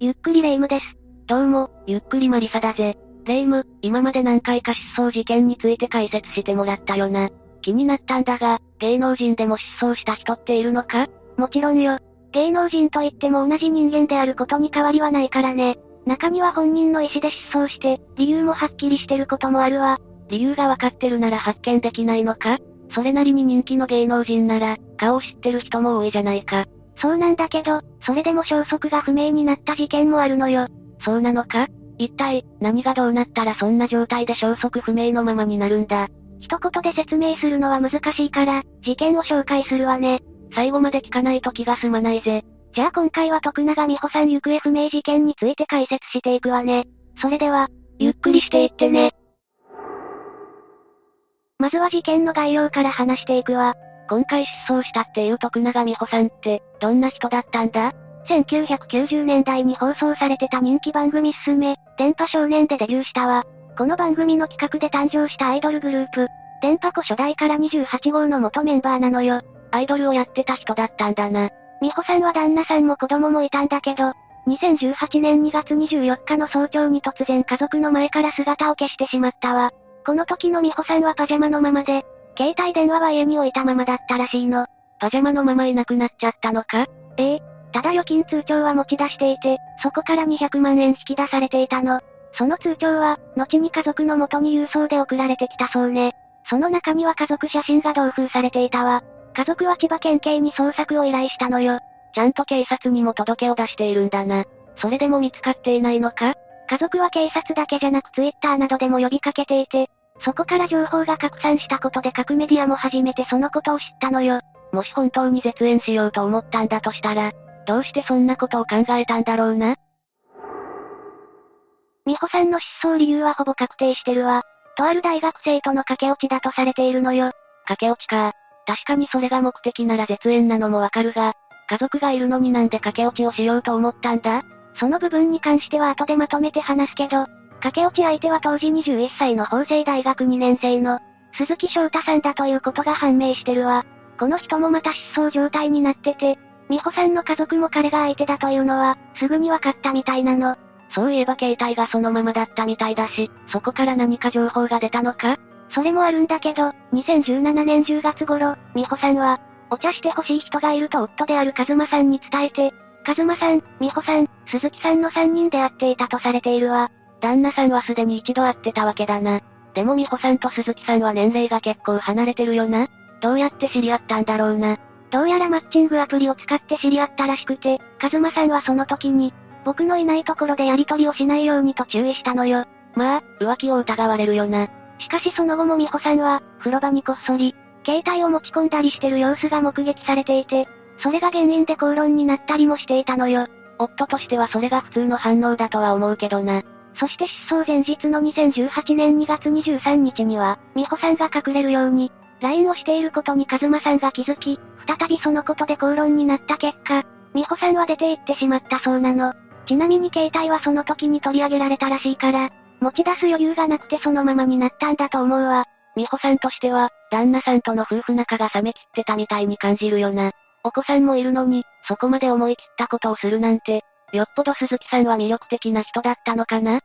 ゆっくりレ夢ムです。どうも、ゆっくりマリサだぜ。レ夢ム、今まで何回か失踪事件について解説してもらったよな。気になったんだが、芸能人でも失踪した人っているのか？もちろんよ。芸能人といっても同じ人間であることに変わりはないからね。中には本人の意思で失踪して、理由もはっきりしてることもあるわ。理由がわかってるなら発見できないのか？それなりに人気の芸能人なら、顔を知ってる人も多いじゃないか。そうなんだけど、それでも消息が不明になった事件もあるのよ。そうなのか？一体、何がどうなったらそんな状態で消息不明のままになるんだ？一言で説明するのは難しいから、事件を紹介するわね。最後まで聞かないと気が済まないぜ。じゃあ今回は徳永美穂さん行方不明事件について解説していくわね。それでは、ゆっくりしていってね。まずは事件の概要から話していくわ。今回失踪したっていう徳永美穂さんって、どんな人だったんだ ?1990 年代に放送されてた人気番組すすめ、電波少年でデビューしたわ。この番組の企画で誕生したアイドルグループ、電波子初代から28号の元メンバーなのよ。アイドルをやってた人だったんだな。美穂さんは旦那さんも子供もいたんだけど、2018年2月24日の早朝に突然家族の前から姿を消してしまったわ。この時の美穂さんはパジャマのままで、携帯電話は家に置いたままだったらしいの。パジャマのままいなくなっちゃったのか？ええ。ただ預金通帳は持ち出していて、そこから200万円引き出されていたの。その通帳は、後に家族の元に郵送で送られてきたそうね。その中には家族写真が同封されていたわ。家族は千葉県警に捜索を依頼したのよ。ちゃんと警察にも届けを出しているんだな。それでも見つかっていないのか？家族は警察だけじゃなくツイッターなどでも呼びかけていて、そこから情報が拡散したことで各メディアも初めてそのことを知ったのよ。もし本当に絶縁しようと思ったんだとしたら、どうしてそんなことを考えたんだろうな？美穂さんの失踪理由はほぼ確定してるわ。とある大学生との駆け落ちだとされているのよ。駆け落ちか。確かにそれが目的なら絶縁なのもわかるが、家族がいるのになんで駆け落ちをしようと思ったんだ？その部分に関しては後でまとめて話すけど、駆け落ち相手は当時21歳の法政大学2年生の、鈴木翔太さんだということが判明してるわ。この人もまた失踪状態になってて、美穂さんの家族も彼が相手だというのは、すぐに分かったみたいなの。そういえば携帯がそのままだったみたいだし、そこから何か情報が出たのか？それもあるんだけど、2017年10月頃、美穂さんは、お茶してほしい人がいると夫である和馬さんに伝えて、和馬さん、美穂さん、鈴木さんの3人で会っていたとされているわ。旦那さんはすでに一度会ってたわけだな。でも美穂さんと鈴木さんは年齢が結構離れてるよな。どうやって知り合ったんだろうな。どうやらマッチングアプリを使って知り合ったらしくて、和馬さんはその時に、僕のいないところでやりとりをしないようにと注意したのよ。まあ、浮気を疑われるよな。しかしその後も美穂さんは、風呂場にこっそり、携帯を持ち込んだりしてる様子が目撃されていて、それが原因で口論になったりもしていたのよ。夫としてはそれが普通の反応だとは思うけどな。そして失踪前日の2018年2月23日には、美穂さんが隠れるように、LINE をしていることに和馬さんが気づき、再びそのことで口論になった結果、美穂さんは出て行ってしまったそうなの。ちなみに携帯はその時に取り上げられたらしいから、持ち出す余裕がなくてそのままになったんだと思うわ。美穂さんとしては、旦那さんとの夫婦仲が冷めきってたみたいに感じるよな。お子さんもいるのに、そこまで思い切ったことをするなんて、よっぽど鈴木さんは魅力的な人だったのかな？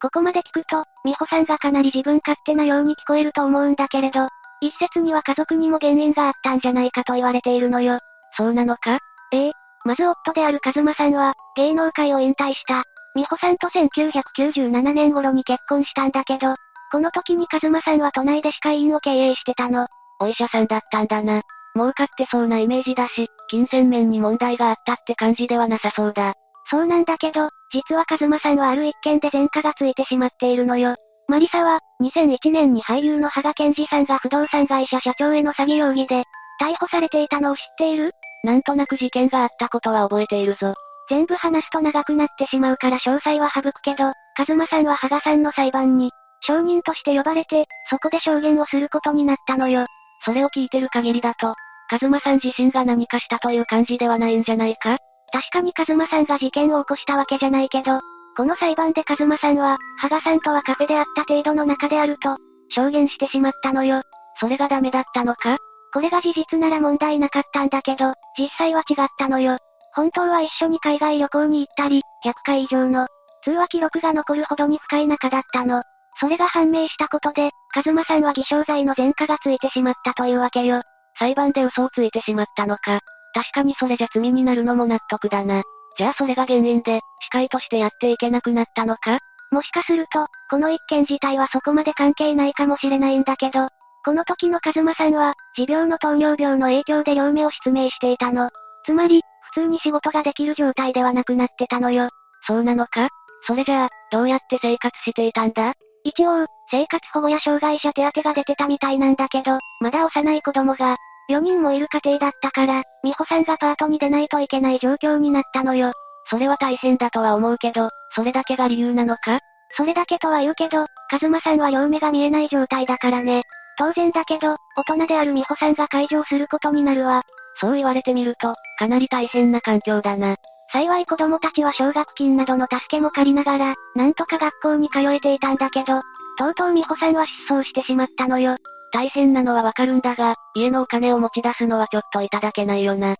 ここまで聞くと、美穂さんがかなり自分勝手なように聞こえると思うんだけれど、一説には家族にも原因があったんじゃないかと言われているのよ。そうなのか？ええ。まず夫である和馬さんは、芸能界を引退した。美穂さんと1997年頃に結婚したんだけど、この時に和馬さんは都内で歯科医院を経営してたの。お医者さんだったんだな。儲かってそうなイメージだし、金銭面に問題があったって感じではなさそうだ。そうなんだけど、実は和馬さんはある一件で前科がついてしまっているのよ。マリサは、2001年に俳優の羽賀健二さんが不動産会社社長への詐欺容疑で、逮捕されていたのを知っている？なんとなく事件があったことは覚えているぞ。全部話すと長くなってしまうから詳細は省くけど、和馬さんは羽賀さんの裁判に、証人として呼ばれて、そこで証言をすることになったのよ。それを聞いてる限りだと、和馬さん自身が何かしたという感じではないんじゃないか？確かに和馬さんが事件を起こしたわけじゃないけど、この裁判で和馬さんは、羽賀さんとはカフェであった程度の中であると、証言してしまったのよ。それがダメだったのか？これが事実なら問題なかったんだけど、実際は違ったのよ。本当は一緒に海外旅行に行ったり、100回以上の通話記録が残るほどに深い仲だったの。それが判明したことで、カズマさんは偽証罪の前科がついてしまったというわけよ。裁判で嘘をついてしまったのか。確かにそれじゃ罪になるのも納得だな。じゃあそれが原因で、司会としてやっていけなくなったのかもしかすると、この一件自体はそこまで関係ないかもしれないんだけど、この時のカズマさんは、持病の糖尿病の影響で両目を失明していたの。つまり、普通に仕事ができる状態ではなくなってたのよ。そうなのか？それじゃあ、どうやって生活していたんだ？一応、生活保護や障害者手当が出てたみたいなんだけど、まだ幼い子供が、4人もいる家庭だったから、美穂さんがパートに出ないといけない状況になったのよ。それは大変だとは思うけど、それだけが理由なのか？それだけとは言うけど、カズマさんは両目が見えない状態だからね。当然だけど、大人である美穂さんが解除することになるわ。そう言われてみると、かなり大変な環境だな。幸い子供たちは奨学金などの助けも借りながら、なんとか学校に通えていたんだけど、とうとう美穂さんは失踪してしまったのよ。大変なのはわかるんだが、家のお金を持ち出すのはちょっといただけないよな。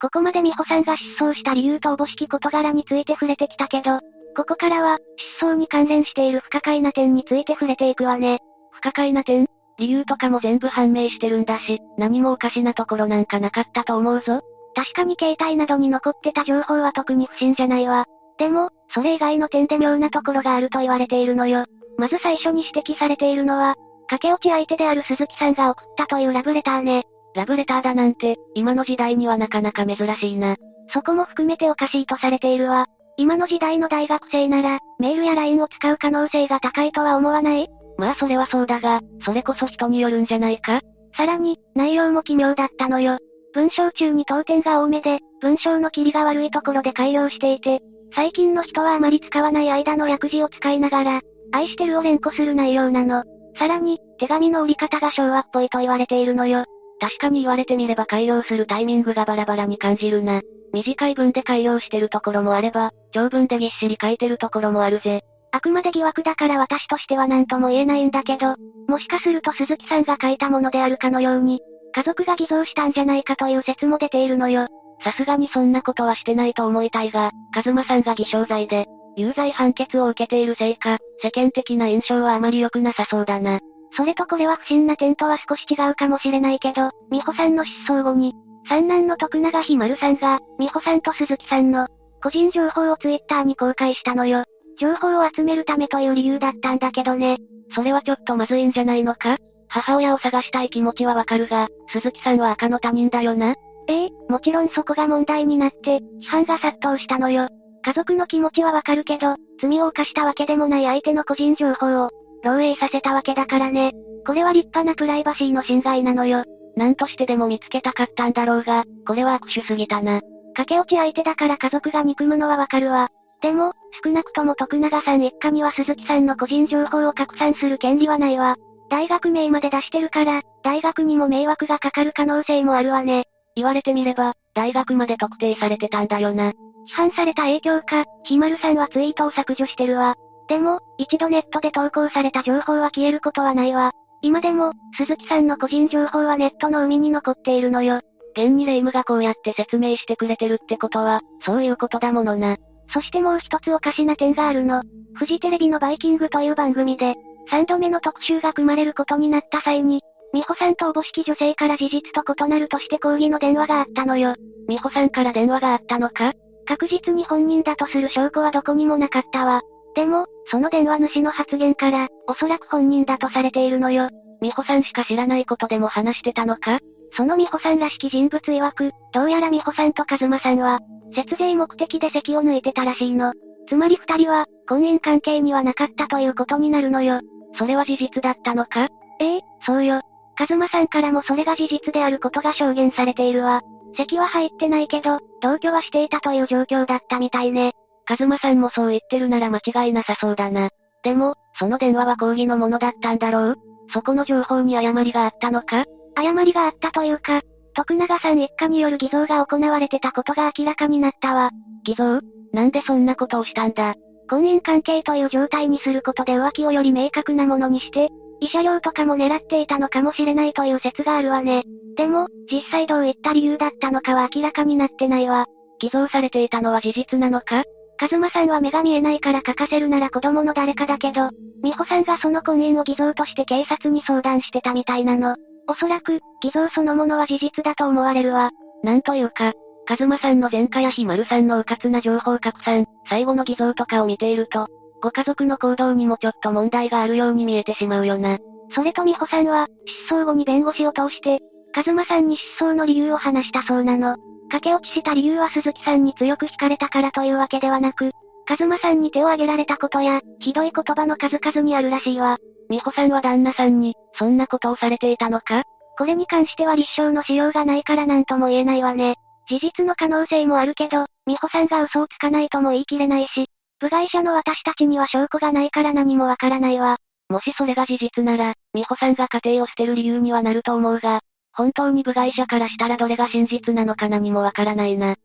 ここまで美穂さんが失踪した理由とおぼしき事柄について触れてきたけど、ここからは、失踪に関連している不可解な点について触れていくわね。不可解な点？理由とかも全部判明してるんだし、何もおかしなところなんかなかったと思うぞ。確かに携帯などに残ってた情報は特に不審じゃないわ。でも、それ以外の点で妙なところがあると言われているのよ。まず最初に指摘されているのは、駆け落ち相手である鈴木さんが送ったというラブレターね。ラブレターだなんて、今の時代にはなかなか珍しいな。そこも含めておかしいとされているわ。今の時代の大学生なら、メールや LINE を使う可能性が高いとは思わない？まあそれはそうだが、それこそ人によるんじゃないか？さらに、内容も奇妙だったのよ。文章中に当点が多めで、文章の切りが悪いところで改良していて、最近の人はあまり使わない間の訳字を使いながら、愛してるを連呼する内容なの。さらに、手紙の折り方が昭和っぽいと言われているのよ。確かに言われてみれば改良するタイミングがバラバラに感じるな。短い文で改良してるところもあれば、長文でぎっしり書いてるところもあるぜ。あくまで疑惑だから私としては何とも言えないんだけど、もしかすると鈴木さんが書いたものであるかのように、家族が偽造したんじゃないかという説も出ているのよ。さすがにそんなことはしてないと思いたいが、カズマさんが偽証罪で、有罪判決を受けているせいか、世間的な印象はあまり良くなさそうだな。それとこれは不審な点とは少し違うかもしれないけど、美穂さんの失踪後に、三男の徳永ひまるさんが、美穂さんと鈴木さんの、個人情報をツイッターに公開したのよ。情報を集めるためという理由だったんだけどね。それはちょっとまずいんじゃないのか？母親を探したい気持ちはわかるが、鈴木さんは赤の他人だよな？ええもちろんそこが問題になって、批判が殺到したのよ。家族の気持ちはわかるけど、罪を犯したわけでもない相手の個人情報を、漏洩させたわけだからね。これは立派なプライバシーの侵害なのよ。何としてでも見つけたかったんだろうが、これは悪手すぎたな。駆け落ち相手だから家族が憎むのはわかるわ。でも、少なくとも徳永さん一家には鈴木さんの個人情報を拡散する権利はないわ。大学名まで出してるから、大学にも迷惑がかかる可能性もあるわね。言われてみれば、大学まで特定されてたんだよな。批判された影響か、ひまるさんはツイートを削除してるわ。でも、一度ネットで投稿された情報は消えることはないわ。今でも、鈴木さんの個人情報はネットの海に残っているのよ。現にレイムがこうやって説明してくれてるってことは、そういうことだものな。そしてもう一つおかしな点があるの。フジテレビのバイキングという番組で、3度目の特集が組まれることになった際に、美穂さんとおぼしき女性から事実と異なるとして抗議の電話があったのよ。美穂さんから電話があったのか？確実に本人だとする証拠はどこにもなかったわ。でも、その電話主の発言から、おそらく本人だとされているのよ。美穂さんしか知らないことでも話してたのか？その美穂さんらしき人物曰く、どうやら美穂さんと和馬さんは、節税目的で席を抜いてたらしいの。つまり二人は、婚姻関係にはなかったということになるのよ。それは事実だったのか？ええ、そうよ。カズマさんからもそれが事実であることが証言されているわ。席は入ってないけど、同居はしていたという状況だったみたいね。カズマさんもそう言ってるなら間違いなさそうだな。でも、その電話は抗議のものだったんだろう？そこの情報に誤りがあったのか？誤りがあったというか、徳永さん一家による偽造が行われてたことが明らかになったわ。偽造？なんでそんなことをしたんだ？婚姻関係という状態にすることで浮気をより明確なものにして、慰謝料とかも狙っていたのかもしれないという説があるわね。でも、実際どういった理由だったのかは明らかになってないわ。偽造されていたのは事実なのか？カズマさんは目が見えないから書かせるなら子供の誰かだけど、美穂さんがその婚姻を偽造として警察に相談してたみたいなの。おそらく、偽造そのものは事実だと思われるわ。なんというか、カズマさんの前科やひまるさんの迂闊な情報拡散、最後の偽造とかを見ていると、ご家族の行動にもちょっと問題があるように見えてしまうよな。それと美穂さんは、失踪後に弁護士を通して、カズマさんに失踪の理由を話したそうなの。駆け落ちした理由は鈴木さんに強く惹かれたからというわけではなく、カズマさんに手を挙げられたことや、ひどい言葉の数々にあるらしいわ。美穂さんは旦那さんに、そんなことをされていたのか？これに関しては立証のしようがないから何とも言えないわね。事実の可能性もあるけど、美穂さんが嘘をつかないとも言い切れないし、部外者の私たちには証拠がないから何もわからないわ。もしそれが事実なら、美穂さんが家庭を捨てる理由にはなると思うが、本当に部外者からしたらどれが真実なのか何もわからないな。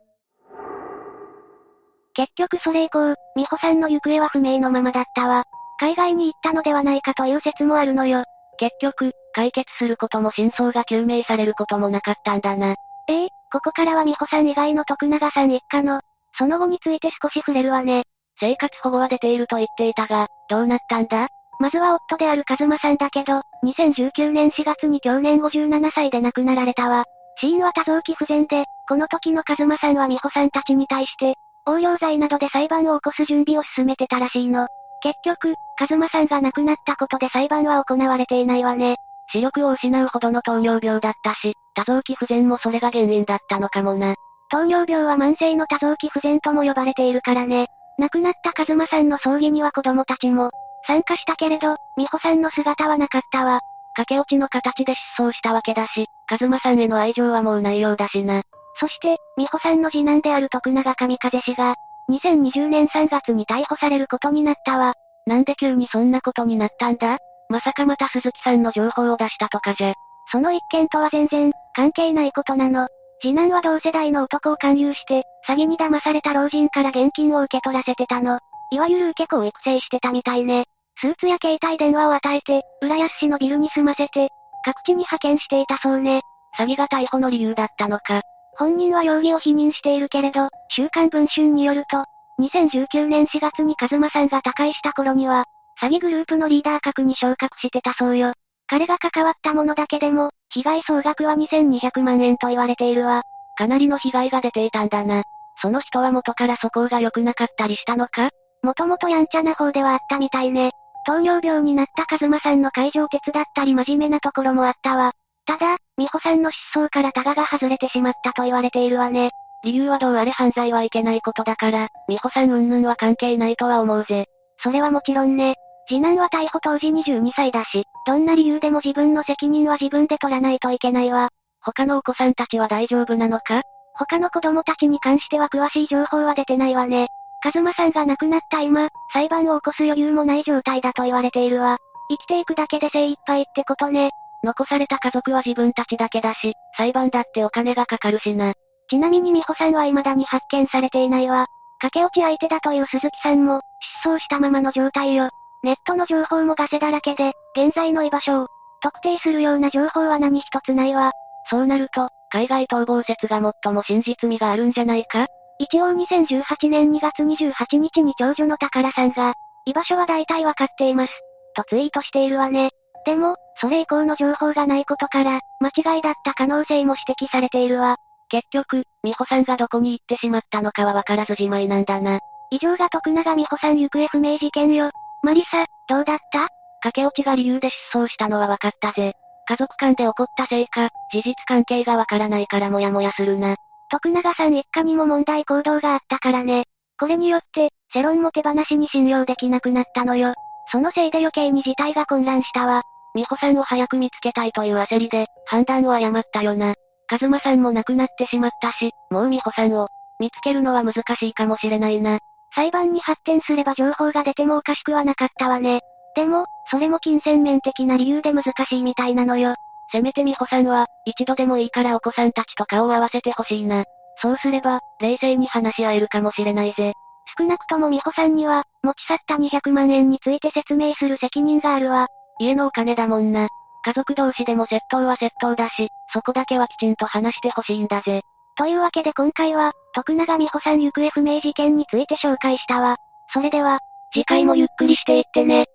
結局それ以降、美穂さんの行方は不明のままだったわ。海外に行ったのではないかという説もあるのよ。結局、解決することも真相が究明されることもなかったんだな。ええここからは美穂さん以外の徳永さん一家の、その後について少し触れるわね。生活保護は出ていると言っていたが、どうなったんだ？まずは夫であるカズマさんだけど、2019年4月に去年57歳で亡くなられたわ。死因は多臓器不全で、この時のカズマさんは美穂さんたちに対して、横領罪などで裁判を起こす準備を進めてたらしいの。結局、カズマさんが亡くなったことで裁判は行われていないわね。視力を失うほどの糖尿病だったし、多臓器不全もそれが原因だったのかもな。糖尿病は慢性の多臓器不全とも呼ばれているからね。亡くなったカズマさんの葬儀には子供たちも、参加したけれど、美穂さんの姿はなかったわ。駆け落ちの形で失踪したわけだし、カズマさんへの愛情はもうないようだしな。そして、美穂さんの次男である徳永神風氏が、2020年3月に逮捕されることになったわ。なんで急にそんなことになったんだ？まさかまた鈴木さんの情報を出したとかじゃ。その一件とは全然、関係ないことなの。次男は同世代の男を勧誘して、詐欺に騙された老人から現金を受け取らせてたの。いわゆる受け子を育成してたみたいね。スーツや携帯電話を与えて、浦安市のビルに住ませて、各地に派遣していたそうね。詐欺が逮捕の理由だったのか。本人は容疑を否認しているけれど、週刊文春によると、2019年4月にカズマさんが他界した頃には、詐欺グループのリーダー格に昇格してたそうよ。彼が関わったものだけでも、被害総額は2200万円と言われているわ。かなりの被害が出ていたんだな。その人は元から素行が良くなかったりしたのか？もともとやんちゃな方ではあったみたいね。糖尿病になったカズマさんの介助を手伝ったり真面目なところもあったわ。ただ、美穂さんの失踪からタガが外れてしまったと言われているわね。理由はどうあれ？犯罪はいけないことだから、美穂さん云々は関係ないとは思うぜ。それはもちろんね。次男は逮捕当時22歳だし、どんな理由でも自分の責任は自分で取らないといけないわ。他のお子さんたちは大丈夫なのか？他の子供たちに関しては詳しい情報は出てないわね。カズマさんが亡くなった今、裁判を起こす余裕もない状態だと言われているわ。生きていくだけで精一杯ってことね。残された家族は自分たちだけだし、裁判だってお金がかかるしな。ちなみに美穂さんは未だに発見されていないわ。駆け落ち相手だという鈴木さんも、失踪したままの状態よ。ネットの情報もガセだらけで、現在の居場所を、特定するような情報は何一つないわ。そうなると、海外逃亡説が最も真実味があるんじゃないか？一応2018年2月28日に長女の宝さんが、居場所は大体わかっています。とツイートしているわね。でも、それ以降の情報がないことから、間違いだった可能性も指摘されているわ。結局、美穂さんがどこに行ってしまったのかはわからずじまいなんだな。以上が徳永美穂さん行方不明事件よ。マリサ、どうだった？駆け落ちが理由で失踪したのはわかったぜ。家族間で起こったせいか、事実関係がわからないからモヤモヤするな。徳永さん一家にも問題行動があったからね。これによって、世論も手放しに信用できなくなったのよ。そのせいで余計に事態が混乱したわ。美穂さんを早く見つけたいという焦りで、判断を誤ったよな。カズマさんも亡くなってしまったし、もう美穂さんを、見つけるのは難しいかもしれないな。裁判に発展すれば情報が出てもおかしくはなかったわね。でも、それも金銭面的な理由で難しいみたいなのよ。せめて美穂さんは、一度でもいいからお子さんたちと顔を合わせてほしいな。そうすれば、冷静に話し合えるかもしれないぜ。少なくとも美穂さんには、持ち去った200万円について説明する責任があるわ。家のお金だもんな。家族同士でも窃盗は窃盗だし、そこだけはきちんと話してほしいんだぜ。というわけで今回は、徳永美穂さん行方不明事件について紹介したわ。それでは、次回もゆっくりしていってね。